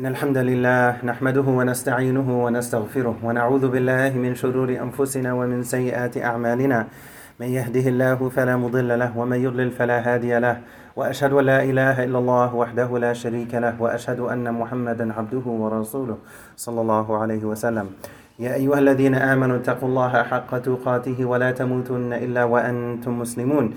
إن الحمد لله نحمده ونستعينه ونستغفره ونعوذ بالله من شرور أنفسنا ومن سيئات أعمالنا. من يهده الله فلا مضل له ومن يضلل فلا هادي له. وأشهد أن لا إله إلا الله وحده لا شريك له وأشهد أن محمدا عبده ورسوله صلى الله عليه وسلم. يا أيها الذين آمنوا اتقوا الله حق تقاته ولا تموتن إلا وأنتم مسلمون.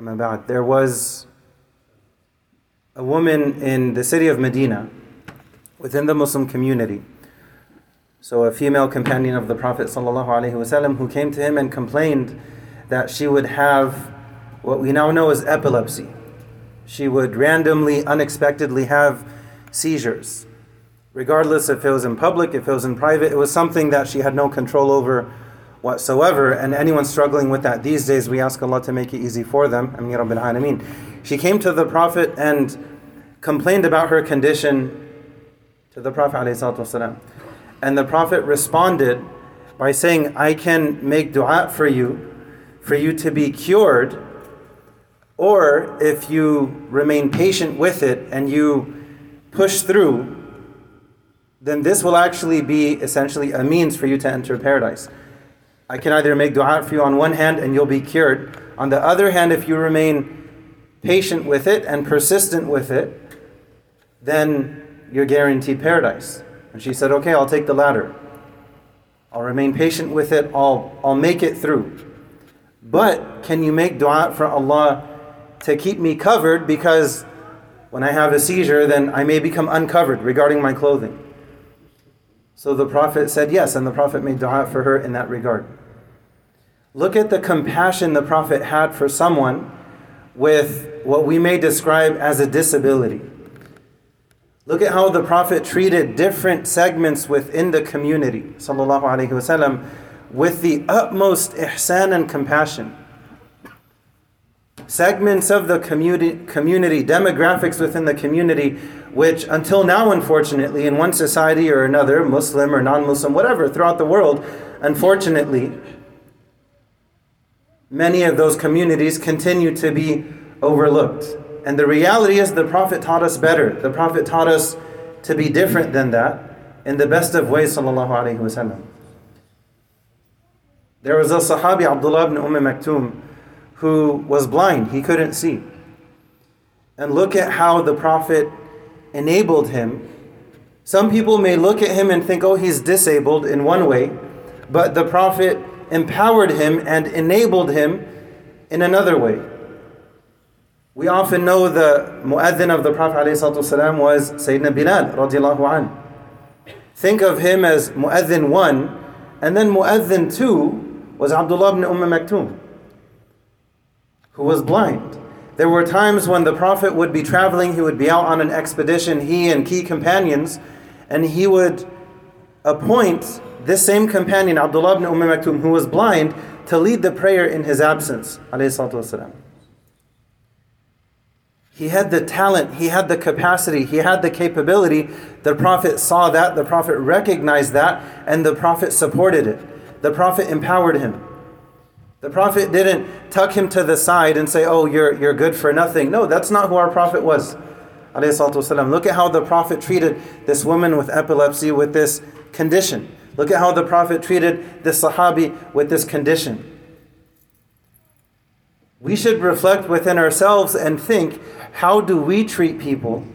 There was a woman in the city of Medina, within the Muslim community. So, a female companion of the Prophet ﷺ who came to him and complained that she would have what we now know as epilepsy. She would randomly, unexpectedly have seizures. Regardless if it was in public, if it was in private, it was something that she had no control over whatsoever. And anyone struggling with that these days, we ask Allah to make it easy for them. Ameen. She came to the Prophet and complained about her condition to the Prophet ﷺ. And the Prophet responded by saying, I can make dua for you, for you to be cured, or if you remain patient with it and you push through, then this will actually be essentially a means for you to enter paradise. I can either make dua for you on one hand and you'll be cured. On the other hand, if you remain patient with it and persistent with it, then you're guaranteed paradise. And she said, Okay, I'll take the latter. I'll remain patient with it, I'll, I'll make it through. But can you make dua for Allah to keep me covered because when I have a seizure, then I may become uncovered regarding my clothing? So the Prophet said yes, and the Prophet made dua for her in that regard. Look at the compassion the Prophet had for someone with what we may describe as a disability. Look at how the Prophet treated different segments within the community, sallallahu alaihi wasallam, with the utmost ihsan and compassion. Segments of the community, community, demographics within the community, which until now, unfortunately, in one society or another, Muslim or non Muslim, whatever, throughout the world, unfortunately, many of those communities continue to be overlooked. And the reality is, the Prophet taught us better. The Prophet taught us to be different than that in the best of ways, sallallahu wasallam. There was a Sahabi, Abdullah ibn Umm Maktoum, who was blind, he couldn't see. And look at how the Prophet enabled him. Some people may look at him and think, oh, he's disabled in one way, but the Prophet empowered him and enabled him in another way. We often know the mu'adhin of the Prophet ﷺ was Sayyidina Bilal radiallahu an. Think of him as mu'adhin 1 and then mu'adhin 2 was Abdullah ibn Umm Maktoum who was blind. There were times when the Prophet would be traveling, he would be out on an expedition, he and key companions, and he would appoint this same companion, Abdullah ibn Umm Maktoum, who was blind, to lead the prayer in his absence. He had the talent, he had the capacity, he had the capability. The Prophet saw that, the Prophet recognized that, and the Prophet supported it. The Prophet empowered him. The Prophet didn't tuck him to the side and say, Oh, you're, you're good for nothing. No, that's not who our Prophet was. Look at how the Prophet treated this woman with epilepsy with this condition. Look at how the Prophet treated this Sahabi with this condition. We should reflect within ourselves and think how do we treat people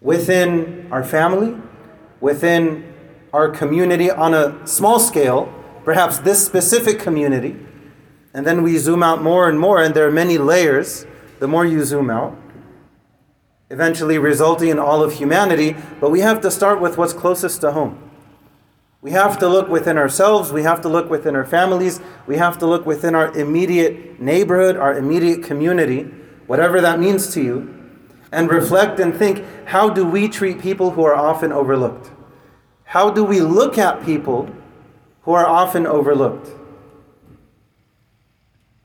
within our family, within our community on a small scale, perhaps this specific community, and then we zoom out more and more, and there are many layers the more you zoom out, eventually resulting in all of humanity. But we have to start with what's closest to home. We have to look within ourselves, we have to look within our families, we have to look within our immediate neighborhood, our immediate community, whatever that means to you, and reflect and think how do we treat people who are often overlooked? How do we look at people who are often overlooked?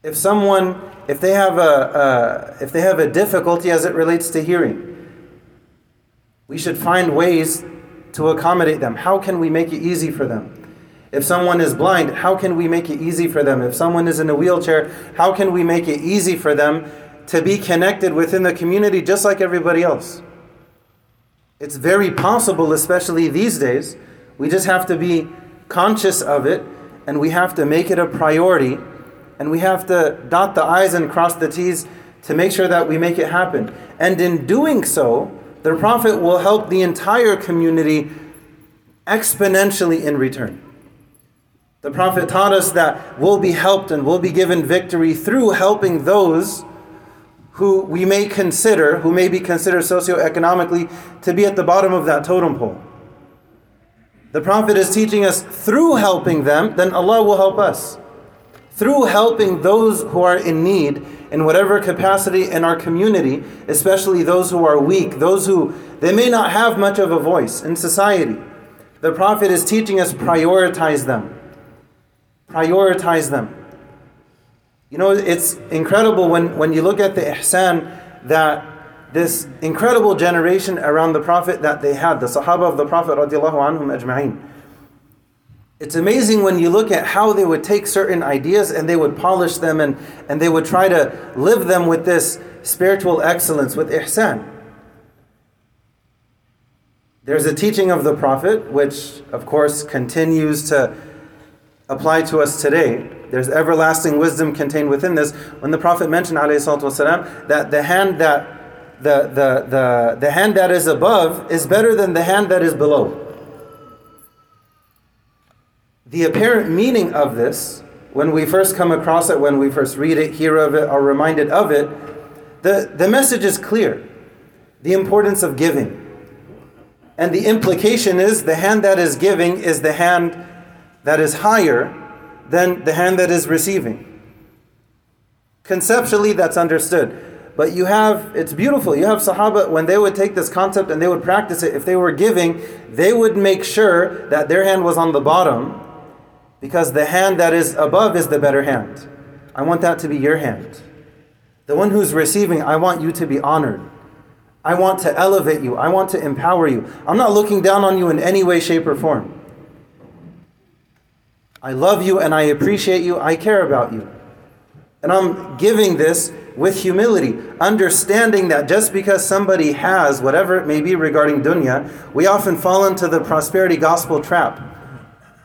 If someone, if they have a, a if they have a difficulty as it relates to hearing, we should find ways to accommodate them. How can we make it easy for them? If someone is blind, how can we make it easy for them? If someone is in a wheelchair, how can we make it easy for them to be connected within the community just like everybody else? It's very possible, especially these days. We just have to be conscious of it and we have to make it a priority and we have to dot the I's and cross the T's to make sure that we make it happen. And in doing so, the Prophet will help the entire community exponentially in return. The Prophet taught us that we'll be helped and we'll be given victory through helping those who we may consider, who may be considered socioeconomically to be at the bottom of that totem pole. The Prophet is teaching us through helping them, then Allah will help us. Through helping those who are in need in whatever capacity in our community, especially those who are weak, those who they may not have much of a voice in society. The Prophet is teaching us prioritize them. Prioritize them. You know, it's incredible when, when you look at the ihsan that this incredible generation around the Prophet that they had, the Sahaba of the Prophet radiallahu anhum ajma'in. It's amazing when you look at how they would take certain ideas and they would polish them and, and they would try to live them with this spiritual excellence, with ihsan. There's a teaching of the Prophet, which of course continues to apply to us today. There's everlasting wisdom contained within this. When the Prophet mentioned والسلام, that the hand that the, the, the, the hand that is above is better than the hand that is below. The apparent meaning of this, when we first come across it, when we first read it, hear of it, are reminded of it, the, the message is clear. The importance of giving. And the implication is the hand that is giving is the hand that is higher than the hand that is receiving. Conceptually, that's understood. But you have, it's beautiful. You have Sahaba, when they would take this concept and they would practice it, if they were giving, they would make sure that their hand was on the bottom because the hand that is above is the better hand. I want that to be your hand. The one who's receiving, I want you to be honored. I want to elevate you. I want to empower you. I'm not looking down on you in any way, shape, or form. I love you and I appreciate you. I care about you. And I'm giving this with humility, understanding that just because somebody has whatever it may be regarding dunya, we often fall into the prosperity gospel trap.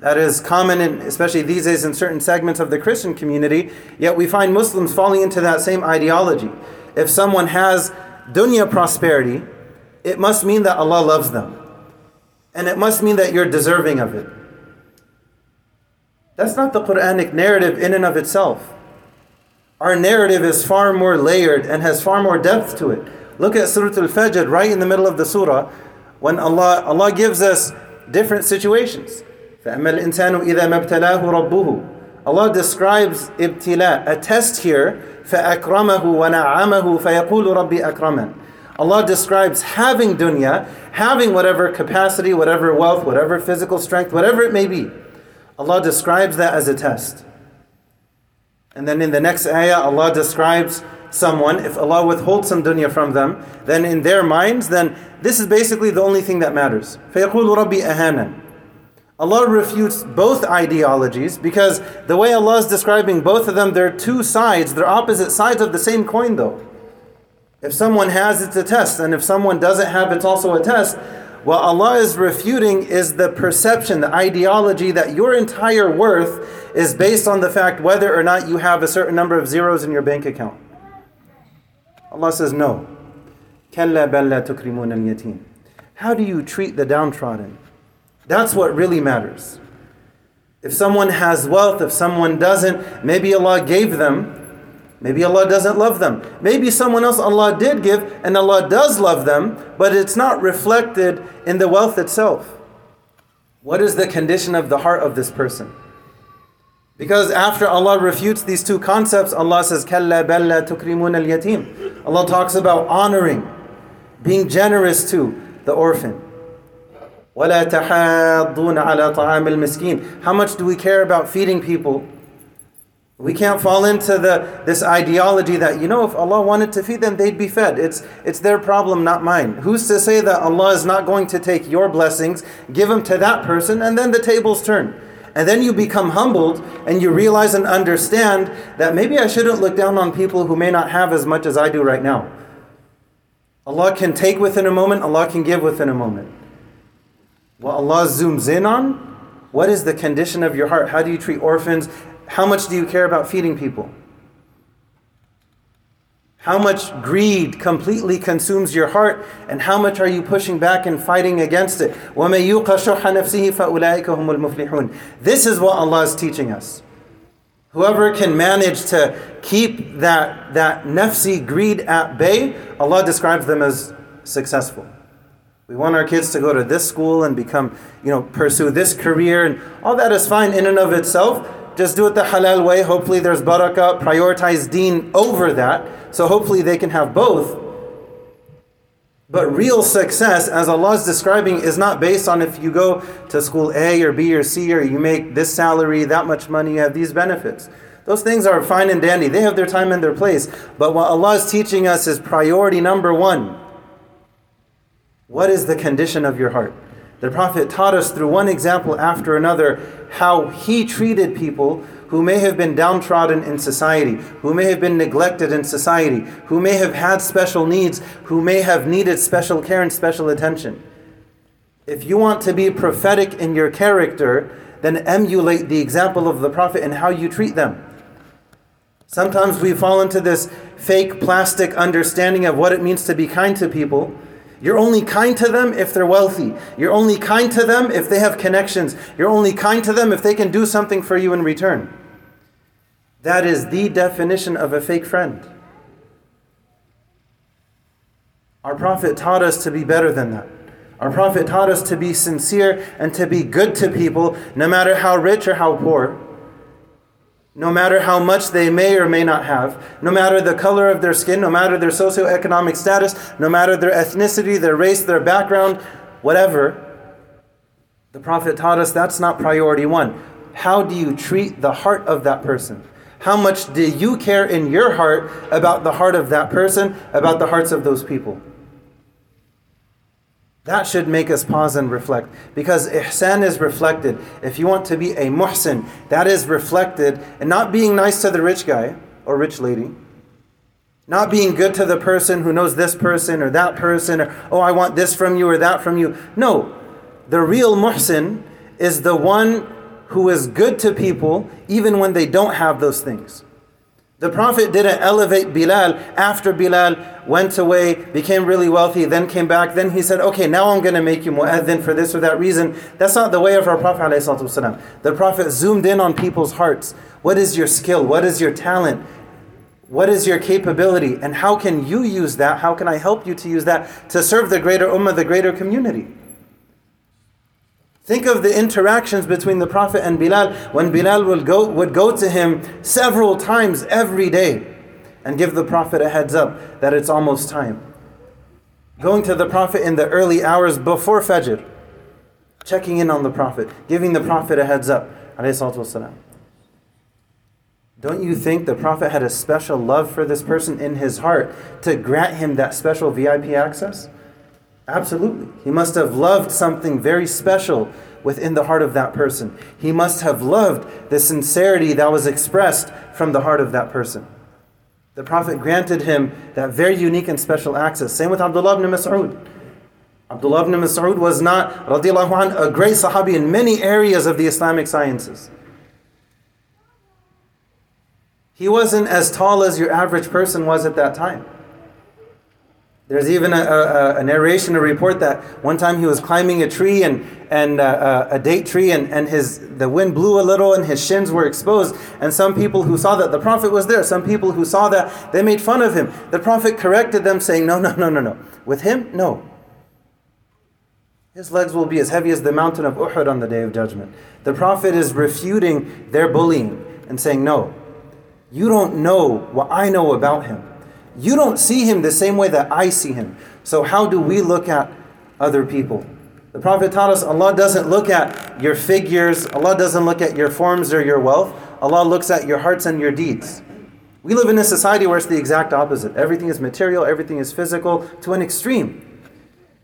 That is common, in, especially these days, in certain segments of the Christian community. Yet we find Muslims falling into that same ideology. If someone has dunya prosperity, it must mean that Allah loves them. And it must mean that you're deserving of it. That's not the Quranic narrative in and of itself. Our narrative is far more layered and has far more depth to it. Look at Surah Al Fajr, right in the middle of the surah, when Allah, Allah gives us different situations. فأما الإنسان إذا ما ابتلاه ربه Allah describes ibtila, a test here, فأكرمه ونعمه فيقول ربي أكرمن. Allah describes having dunya, having whatever capacity, whatever wealth, whatever physical strength, whatever it may be. Allah describes that as a test. And then in the next ayah, Allah describes someone, if Allah withholds some dunya from them, then in their minds, then this is basically the only thing that matters. فَيَقُولُ رَبِّي أَهَانًا Allah refutes both ideologies because the way Allah is describing both of them, they're two sides, they're opposite sides of the same coin though. If someone has, it's a test, and if someone doesn't have, it's also a test. What Allah is refuting is the perception, the ideology that your entire worth is based on the fact whether or not you have a certain number of zeros in your bank account. Allah says, No. How do you treat the downtrodden? That's what really matters. If someone has wealth, if someone doesn't, maybe Allah gave them, maybe Allah doesn't love them. Maybe someone else Allah did give and Allah does love them, but it's not reflected in the wealth itself. What is the condition of the heart of this person? Because after Allah refutes these two concepts, Allah says, Kalla balla tukrimun al yatim. Allah talks about honoring, being generous to the orphan. وَلَا تَحَاضُّونَ عَلَى طَعَامِ الْمِسْكِينَ How much do we care about feeding people? We can't fall into the this ideology that you know if Allah wanted to feed them they'd be fed. It's it's their problem not mine. Who's to say that Allah is not going to take your blessings, give them to that person and then the tables turn. And then you become humbled and you realize and understand that maybe I shouldn't look down on people who may not have as much as I do right now. Allah can take within a moment, Allah can give within a moment. What Allah zooms in on, what is the condition of your heart? How do you treat orphans? How much do you care about feeding people? How much greed completely consumes your heart, and how much are you pushing back and fighting against it? This is what Allah is teaching us. Whoever can manage to keep that, that nafsi greed at bay, Allah describes them as successful. We want our kids to go to this school and become, you know, pursue this career, and all that is fine in and of itself. Just do it the halal way. Hopefully, there's barakah. Prioritize deen over that. So, hopefully, they can have both. But real success, as Allah is describing, is not based on if you go to school A or B or C or you make this salary, that much money, you have these benefits. Those things are fine and dandy. They have their time and their place. But what Allah is teaching us is priority number one. What is the condition of your heart? The Prophet taught us through one example after another how he treated people who may have been downtrodden in society, who may have been neglected in society, who may have had special needs, who may have needed special care and special attention. If you want to be prophetic in your character, then emulate the example of the Prophet and how you treat them. Sometimes we fall into this fake plastic understanding of what it means to be kind to people you're only kind to them if they're wealthy. You're only kind to them if they have connections. You're only kind to them if they can do something for you in return. That is the definition of a fake friend. Our Prophet taught us to be better than that. Our Prophet taught us to be sincere and to be good to people, no matter how rich or how poor no matter how much they may or may not have, no matter the color of their skin, no matter their socioeconomic status, no matter their ethnicity, their race, their background, whatever, the Prophet taught us that's not priority one. How do you treat the heart of that person? How much do you care in your heart about the heart of that person, about the hearts of those people? That should make us pause and reflect. Because ihsan is reflected. If you want to be a muhsin, that is reflected in not being nice to the rich guy or rich lady, not being good to the person who knows this person or that person, or, oh, I want this from you or that from you. No. The real muhsin is the one who is good to people even when they don't have those things. The Prophet didn't elevate Bilal after Bilal went away, became really wealthy, then came back. Then he said, Okay, now I'm going to make you mu'adhin for this or that reason. That's not the way of our Prophet. The Prophet zoomed in on people's hearts. What is your skill? What is your talent? What is your capability? And how can you use that? How can I help you to use that to serve the greater ummah, the greater community? Think of the interactions between the Prophet and Bilal when Bilal would go, would go to him several times every day and give the Prophet a heads up that it's almost time. Going to the Prophet in the early hours before Fajr, checking in on the Prophet, giving the Prophet a heads up. Don't you think the Prophet had a special love for this person in his heart to grant him that special VIP access? Absolutely. He must have loved something very special within the heart of that person. He must have loved the sincerity that was expressed from the heart of that person. The Prophet granted him that very unique and special access. Same with Abdullah ibn Mas'ud. Abdullah ibn Mas'ud was not, radiallahu anh, a great sahabi in many areas of the Islamic sciences. He wasn't as tall as your average person was at that time. There's even a, a, a, narration, a report that one time he was climbing a tree and, and uh, a date tree, and, and his, the wind blew a little and his shins were exposed. And some people who saw that, the Prophet was there, some people who saw that, they made fun of him. The Prophet corrected them, saying, No, no, no, no, no. With him, no. His legs will be as heavy as the mountain of Uhud on the day of judgment. The Prophet is refuting their bullying and saying, No, you don't know what I know about him. You don't see him the same way that I see him. So, how do we look at other people? The Prophet taught us Allah doesn't look at your figures, Allah doesn't look at your forms or your wealth. Allah looks at your hearts and your deeds. We live in a society where it's the exact opposite. Everything is material, everything is physical to an extreme.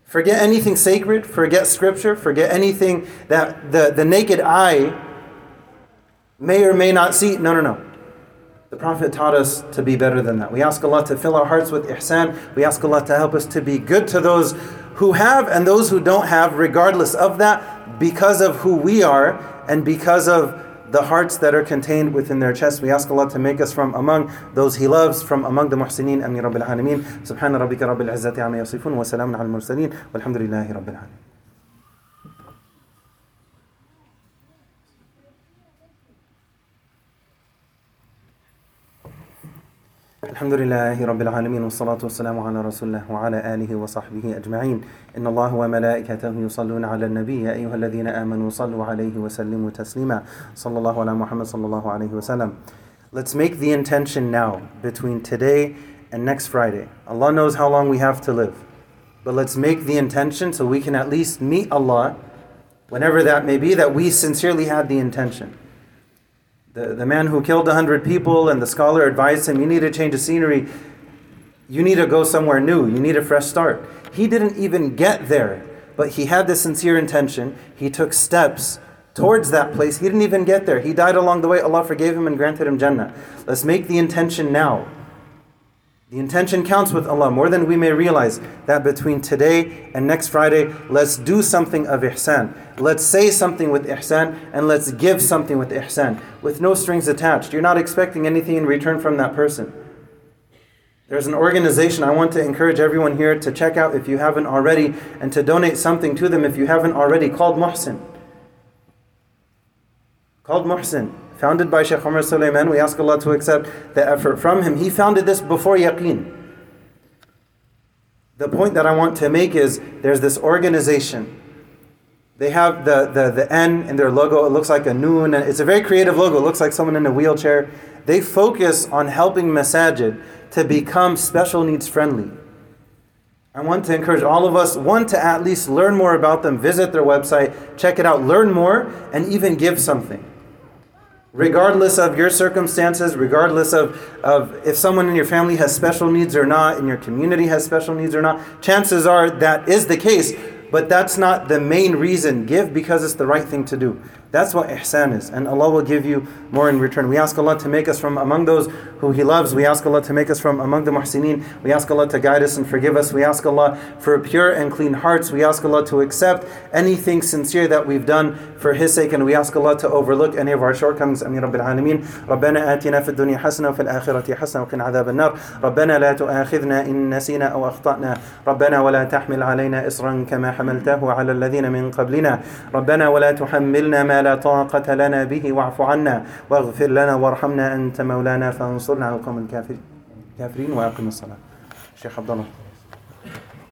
Forget anything sacred, forget scripture, forget anything that the, the naked eye may or may not see. No, no, no. The Prophet taught us to be better than that. We ask Allah to fill our hearts with ihsan. We ask Allah to help us to be good to those who have and those who don't have, regardless of that, because of who we are and because of the hearts that are contained within their chests. We ask Allah to make us from among those He loves, from among the muhsineen. Amin Rabbil Alameen. Subhana rabbika Rabbil Izzati amma yasifun wa salamun al mursaleen. Walhamdulillahi Rabbil Alameen. الحمد لله رب العالمين والصلاة والسلام على رسول الله وعلى آله وصحبه أجمعين إن الله وملائكته يصلون على النبي يا أيها الذين آمنوا صلوا عليه وسلموا تسليما صلى الله على محمد صلى الله عليه وسلم Let's make the intention now between today and next Friday. Allah knows how long we have to live. But let's make the intention so we can at least meet Allah whenever that may be that we sincerely had the intention. The, the man who killed 100 people and the scholar advised him, You need to change the scenery. You need to go somewhere new. You need a fresh start. He didn't even get there, but he had the sincere intention. He took steps towards that place. He didn't even get there. He died along the way. Allah forgave him and granted him Jannah. Let's make the intention now. The intention counts with Allah more than we may realize that between today and next Friday, let's do something of ihsan. Let's say something with ihsan and let's give something with ihsan with no strings attached. You're not expecting anything in return from that person. There's an organization I want to encourage everyone here to check out if you haven't already and to donate something to them if you haven't already called MUHSEN. Called MUHSEN founded by Sheikh Umar Sulaiman. We ask Allah to accept the effort from him. He founded this before Yaqeen. The point that I want to make is there's this organization. They have the, the, the N in their logo. It looks like a noon. It's a very creative logo. It looks like someone in a wheelchair. They focus on helping masajid to become special needs friendly. I want to encourage all of us, one, to at least learn more about them, visit their website, check it out, learn more, and even give something regardless of your circumstances, regardless of, of if someone in your family has special needs or not, in your community has special needs or not, chances are that is the case, but that's not the main reason. Give because it's the right thing to do. That's what ihsan is, and Allah will give you more in return. We ask Allah to make us from among those who He loves. We ask Allah to make us from among the muhsineen. We ask Allah to guide us and forgive us. We ask Allah for pure and clean hearts. We ask Allah to accept anything sincere that we've done for His sake, and we ask Allah to overlook any of our shortcomings. Amin Rabbil Alameen. ربنا آتنا في الدنيا حسنة وفي الآخرة حسنة وقنا عذاب النار. ربنا لا تؤاخذنا إن نسينا أو أخطأنا. ربنا ولا تحمل علينا إصرا كما حملته على الذين من قبلنا. ربنا ولا تحملنا ما لا طاقة لنا به واعف عنا واغفر لنا وارحمنا أنت مولانا فانصرنا على القوم الكافرين. وأقم الصلاة. شيخ عبد الله.